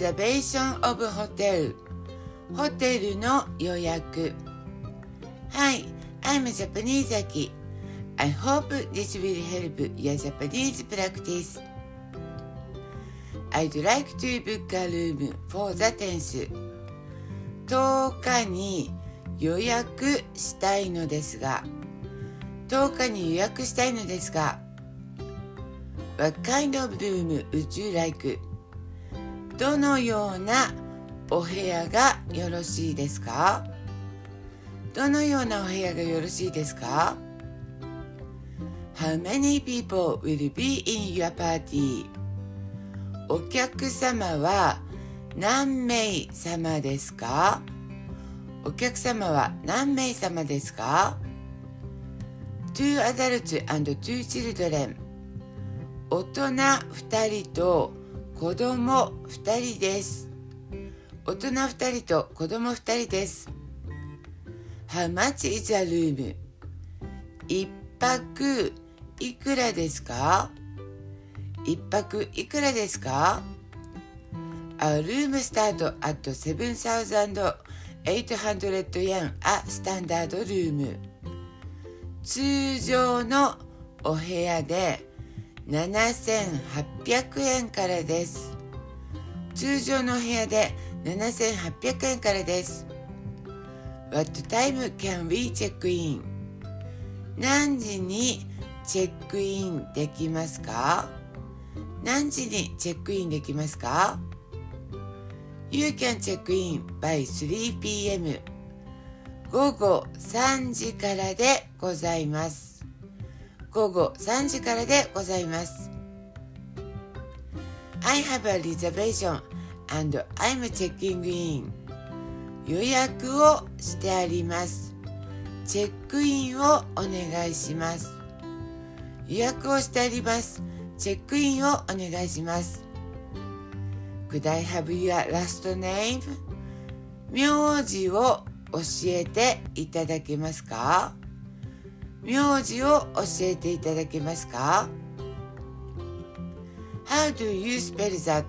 Reservation of Hotel ホテルの予約 Hi, I'm a Japanese Aki I hope this will help your Japanese practice I'd like to book a room for the 10th 10日に予約したいのですが10日に予約したいのですが What kind of room would you like? どのようなお部屋がよろしいですか？どのようなお部屋がよろしいですか？How many people will be in your party? お客様は何名様ですか？お客様は何名様ですか ?Two adults and two children 大人2人と子供2人です大人2人と子供2人です How much is a room? 一泊いくらですか一泊いくらですか A room start at 7,800 yen a standard room 通常のお部屋で7800円からです。通常のお部屋で7800円からです。What time can we check in? 何時にチェックインできますか？何時にチェックインできますか ?You can check in by 3pm 午後3時からでございます。午後3時からでございます。I have a reservation and I'm checking in. 予約をしてあります。チェックインをお願いします。予約をしてあります。チェックインをお願いします。Could I have your last name? 名字を教えていただけますか？名字を教えていただけますか How do you spell that?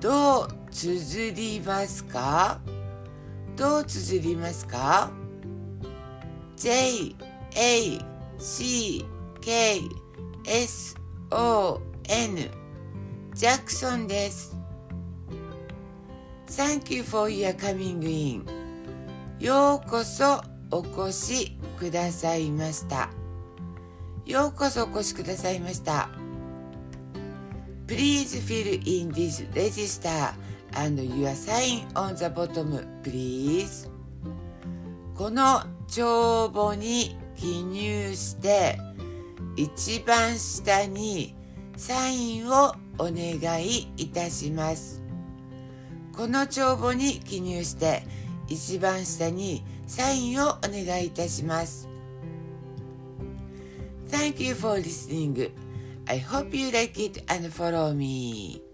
どう綴りますかどう綴りますか ?J, A, C, K, S, O, N ジャクソンです。Thank you for your coming in. ようこそお越しくださいました。ようこそお越しくださいました。Please fill in this register and your sign on the bottom, please. この帳簿に記入して一番下にサインをお願いいたします。この帳簿に記入して一番下にサインをお願いいたします。Thank you for listening. I hope you like it and follow me.